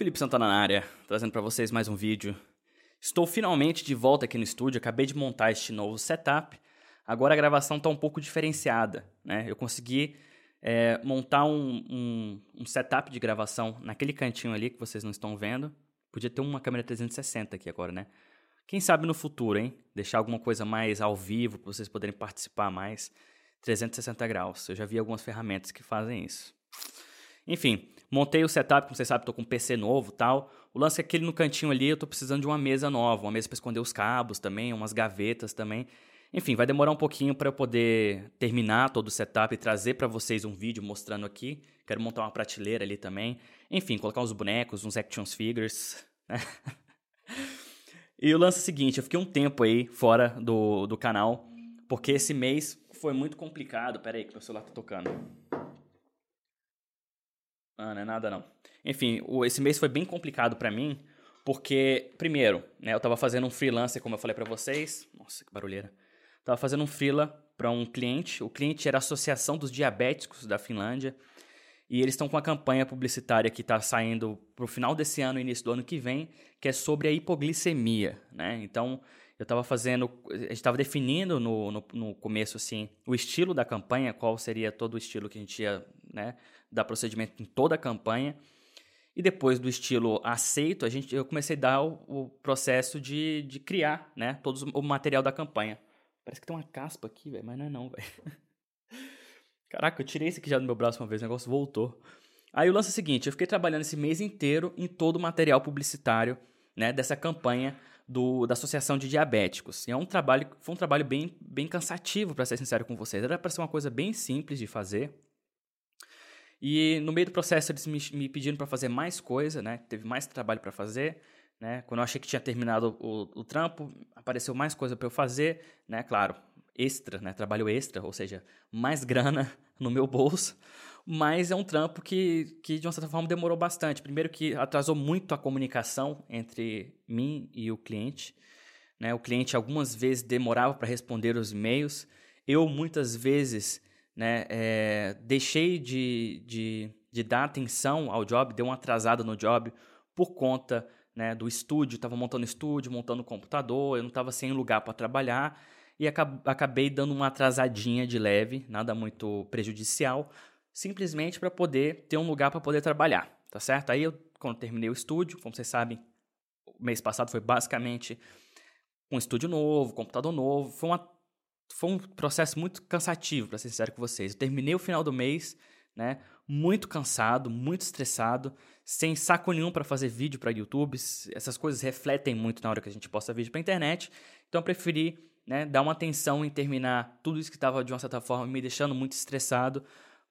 Felipe Santana na área, trazendo para vocês mais um vídeo. Estou finalmente de volta aqui no estúdio, acabei de montar este novo setup. Agora a gravação está um pouco diferenciada, né? Eu consegui é, montar um, um, um, setup de gravação naquele cantinho ali que vocês não estão vendo. Podia ter uma câmera 360 aqui agora, né? Quem sabe no futuro, hein? Deixar alguma coisa mais ao vivo para vocês poderem participar mais. 360 graus. Eu já vi algumas ferramentas que fazem isso. Enfim, montei o setup, como vocês sabem, estou com um PC novo tal. O lance é aquele no cantinho ali, eu estou precisando de uma mesa nova, uma mesa para esconder os cabos também, umas gavetas também. Enfim, vai demorar um pouquinho para eu poder terminar todo o setup e trazer para vocês um vídeo mostrando aqui. Quero montar uma prateleira ali também. Enfim, colocar uns bonecos, uns action figures. Né? e o lance é o seguinte, eu fiquei um tempo aí fora do, do canal, porque esse mês foi muito complicado. Pera aí que meu celular tá tocando. Ah, não é nada não. Enfim, esse mês foi bem complicado para mim, porque, primeiro, né, eu tava fazendo um freelancer, como eu falei para vocês. Nossa, que barulheira. Tava fazendo um freela para um cliente. O cliente era a Associação dos Diabéticos da Finlândia. E eles estão com uma campanha publicitária que está saindo para o final desse ano, início do ano que vem, que é sobre a hipoglicemia, né? Então, eu estava fazendo, a gente estava definindo no, no, no, começo, assim, o estilo da campanha, qual seria todo o estilo que a gente ia, né, dar procedimento em toda a campanha. E depois do estilo aceito, a gente, eu comecei a dar o, o processo de, de criar, né, todo o material da campanha. Parece que tem uma caspa aqui, velho, mas não é não, velho. Caraca, eu tirei esse aqui já do meu braço uma vez, o negócio voltou. Aí o lance é o seguinte, eu fiquei trabalhando esse mês inteiro em todo o material publicitário, né, dessa campanha do, da Associação de Diabéticos. E é um trabalho, foi um trabalho bem, bem cansativo, para ser sincero com vocês. Era para ser uma coisa bem simples de fazer. E no meio do processo eles me, me pediram para fazer mais coisa, né? Teve mais trabalho para fazer, né? Quando eu achei que tinha terminado o, o trampo, apareceu mais coisa para eu fazer, né? Claro, extra, né? Trabalho extra, ou seja, mais grana no meu bolso. Mas é um trampo que, que, de uma certa forma, demorou bastante. Primeiro que atrasou muito a comunicação entre mim e o cliente. Né? O cliente algumas vezes demorava para responder os e-mails. Eu, muitas vezes, né, é, deixei de, de, de dar atenção ao job, dei uma atrasada no job por conta né, do estúdio. Estava montando estúdio, montando computador, eu não estava sem lugar para trabalhar e acabei dando uma atrasadinha de leve, nada muito prejudicial, simplesmente para poder ter um lugar para poder trabalhar, tá certo? Aí eu, quando terminei o estúdio, como vocês sabem, o mês passado foi basicamente um estúdio novo, computador novo, foi, uma, foi um processo muito cansativo, para ser sincero com vocês. Eu terminei o final do mês, né, muito cansado, muito estressado, sem saco nenhum para fazer vídeo para YouTube. Essas coisas refletem muito na hora que a gente posta vídeo para internet. Então eu preferi né, dar uma atenção em terminar tudo isso que estava de uma certa forma me deixando muito estressado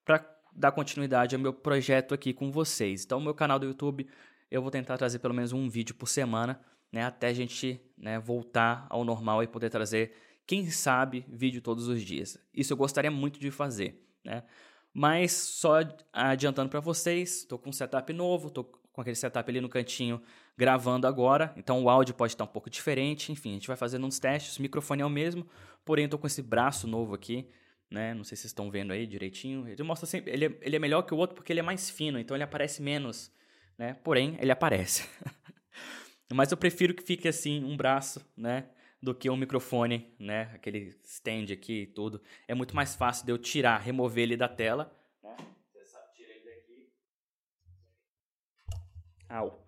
para dar continuidade ao meu projeto aqui com vocês. Então, o meu canal do YouTube, eu vou tentar trazer pelo menos um vídeo por semana, né, até a gente né, voltar ao normal e poder trazer, quem sabe, vídeo todos os dias. Isso eu gostaria muito de fazer, né? Mas só adiantando para vocês, estou com um setup novo, estou com aquele setup ali no cantinho gravando agora, então o áudio pode estar um pouco diferente, enfim, a gente vai fazendo uns testes, o microfone é o mesmo, porém tô com esse braço novo aqui, né, não sei se vocês estão vendo aí direitinho, ele mostra sempre, ele é, ele é melhor que o outro porque ele é mais fino, então ele aparece menos, né, porém ele aparece. Mas eu prefiro que fique assim, um braço, né, do que um microfone, né, aquele stand aqui e tudo, é muito mais fácil de eu tirar, remover ele da tela, né, você sabe, tira ele daqui, au,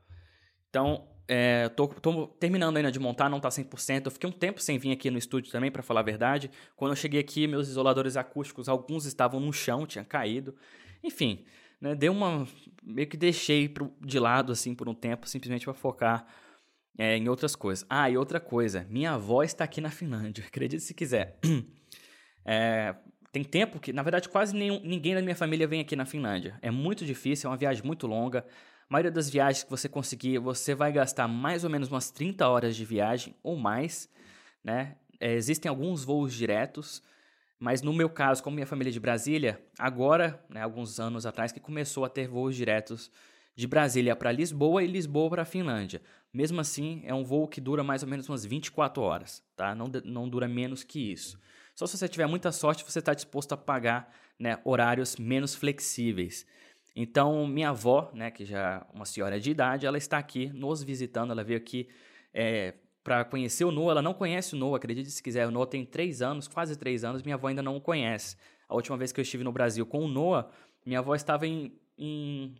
então, é, tô, tô, terminando ainda de montar, não tá 100%. Eu fiquei um tempo sem vir aqui no estúdio também, para falar a verdade. Quando eu cheguei aqui, meus isoladores acústicos, alguns estavam no chão, tinham caído. Enfim, né, deu uma... meio que deixei pro, de lado, assim, por um tempo, simplesmente para focar é, em outras coisas. Ah, e outra coisa, minha avó está aqui na Finlândia, acredite se quiser. É, tem tempo que, na verdade, quase nenhum, ninguém da minha família vem aqui na Finlândia. É muito difícil, é uma viagem muito longa maioria das viagens que você conseguir, você vai gastar mais ou menos umas 30 horas de viagem ou mais, né? É, existem alguns voos diretos, mas no meu caso, como minha família é de Brasília, agora, né, alguns anos atrás, que começou a ter voos diretos de Brasília para Lisboa e Lisboa para Finlândia. Mesmo assim, é um voo que dura mais ou menos umas 24 horas, tá? Não, não dura menos que isso. Só se você tiver muita sorte, você está disposto a pagar né, horários menos flexíveis. Então, minha avó, né, que já é uma senhora de idade, ela está aqui nos visitando. Ela veio aqui é, para conhecer o Noah. Ela não conhece o Noah, acredite se quiser. O Noah tem três anos, quase três anos. Minha avó ainda não o conhece. A última vez que eu estive no Brasil com o Noah, minha avó estava em, em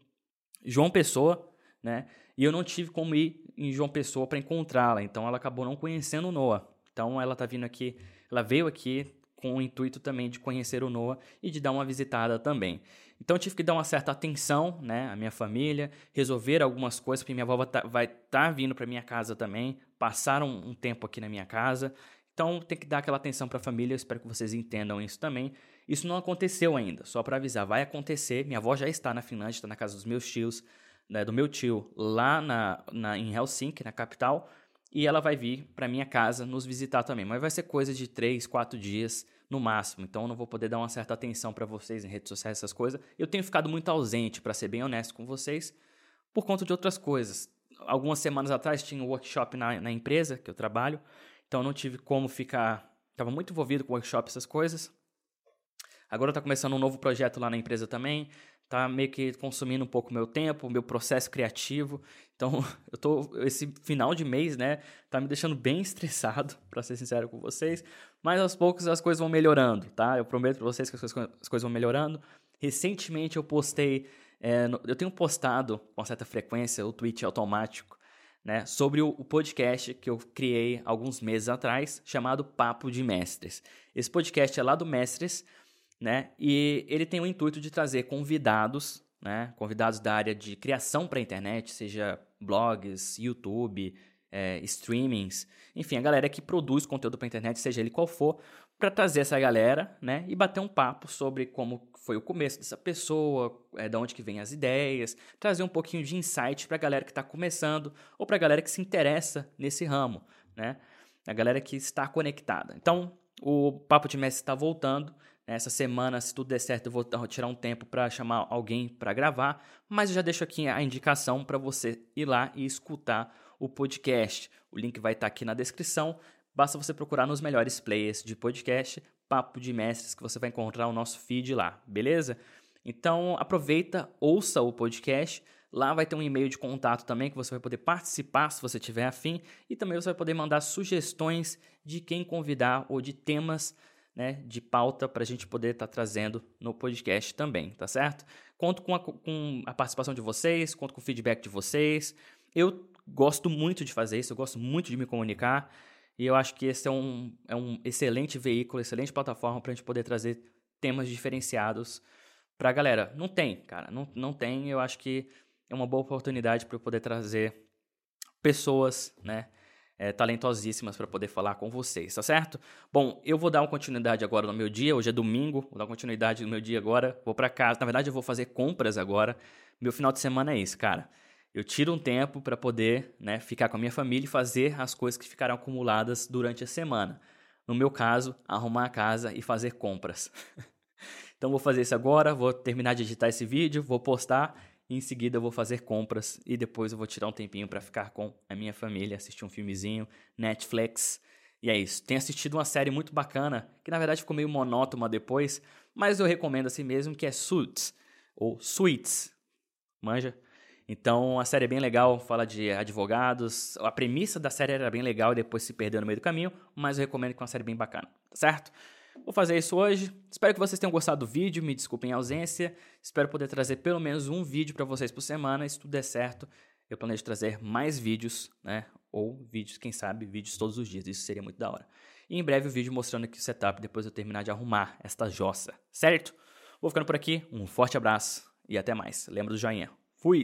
João Pessoa, né? E eu não tive como ir em João Pessoa para encontrá-la. Então, ela acabou não conhecendo o Noah. Então, ela está vindo aqui. Ela veio aqui com o intuito também de conhecer o Noah e de dar uma visitada também. Então eu tive que dar uma certa atenção, né, à minha família, resolver algumas coisas, porque minha avó vai estar tá vindo para minha casa também, passaram um tempo aqui na minha casa. Então tem que dar aquela atenção para a família, espero que vocês entendam isso também. Isso não aconteceu ainda, só para avisar, vai acontecer. Minha avó já está na Finlândia, está na casa dos meus tios, né, do meu tio lá na, na, em Helsinki, na capital, e ela vai vir para minha casa nos visitar também. Mas vai ser coisa de três, quatro dias no máximo. Então eu não vou poder dar uma certa atenção para vocês em redes sociais, essas coisas. Eu tenho ficado muito ausente, para ser bem honesto com vocês, por conta de outras coisas. Algumas semanas atrás tinha um workshop na, na empresa que eu trabalho, então não tive como ficar. Estava muito envolvido com workshop, essas coisas. Agora está começando um novo projeto lá na empresa também tá meio que consumindo um pouco meu tempo, meu processo criativo. Então, eu tô esse final de mês, né, tá me deixando bem estressado, para ser sincero com vocês, mas aos poucos as coisas vão melhorando, tá? Eu prometo para vocês que as coisas, as coisas vão melhorando. Recentemente eu postei, é, eu tenho postado com certa frequência o tweet automático, né, sobre o, podcast que eu criei alguns meses atrás, chamado Papo de Mestres. Esse podcast é lá do Mestres, né? E ele tem o intuito de trazer convidados, né? Convidados da área de criação para a internet, seja blogs, YouTube, é, streamings, enfim, a galera que produz conteúdo para a internet, seja ele qual for, para trazer essa galera, né? E bater um papo sobre como foi o começo dessa pessoa, é, de onde que vem as ideias, trazer um pouquinho de insight para a galera que está começando ou para a galera que se interessa nesse ramo, né? A galera que está conectada. Então, o Papo de Mestre está voltando. Essa semana, se tudo der certo, eu vou tirar um tempo para chamar alguém para gravar, mas eu já deixo aqui a indicação para você ir lá e escutar o podcast. O link vai estar tá aqui na descrição. Basta você procurar nos melhores players de podcast, Papo de Mestres, que você vai encontrar o nosso feed lá, beleza? Então aproveita, ouça o podcast. Lá vai ter um e-mail de contato também que você vai poder participar se você tiver afim e também você vai poder mandar sugestões de quem convidar ou de temas né, de pauta para a gente poder estar tá trazendo no podcast também, tá certo? Conto com a, com a participação de vocês, conto com o feedback de vocês. Eu gosto muito de fazer isso, eu gosto muito de me comunicar e eu acho que esse é um, é um excelente veículo, excelente plataforma para a gente poder trazer temas diferenciados para a galera. Não tem, cara, não, não tem. Eu acho que é uma boa oportunidade para eu poder trazer pessoas, né? é, talentosíssimas para poder falar com vocês, tá certo? Bom, eu vou dar uma continuidade agora no meu dia. Hoje é domingo, vou dar uma continuidade no meu dia agora. Vou para casa. Na verdade, eu vou fazer compras agora. Meu final de semana é isso, cara. Eu tiro um tempo para poder né, ficar com a minha família e fazer as coisas que ficaram acumuladas durante a semana. No meu caso, arrumar a casa e fazer compras. então vou fazer isso agora, vou terminar de editar esse vídeo, vou postar em seguida vou fazer compras e depois eu vou tirar um tempinho para ficar com a minha família, assistir um filmezinho, Netflix. E é isso. Tenho assistido uma série muito bacana, que na verdade ficou meio monótona depois, mas eu recomendo assim mesmo, que é Suits, ou Suits. Manja? Então a série é bem legal, fala de advogados. A premissa da série era bem legal e depois se perdeu no meio do caminho, mas eu recomendo que é uma série bem bacana, tá certo? Vou fazer isso hoje. Espero que vocês tenham gostado do vídeo. Me desculpem a ausência. Espero poder trazer pelo menos um vídeo para vocês por semana. Se tudo der certo, eu planejo trazer mais vídeos, né? Ou vídeos, quem sabe, vídeos todos os dias. Isso seria muito da hora. E em breve o vídeo mostrando aqui o setup depois eu terminar de arrumar esta jossa, certo? Vou ficando por aqui. Um forte abraço e até mais. Lembra do joinha. Fui!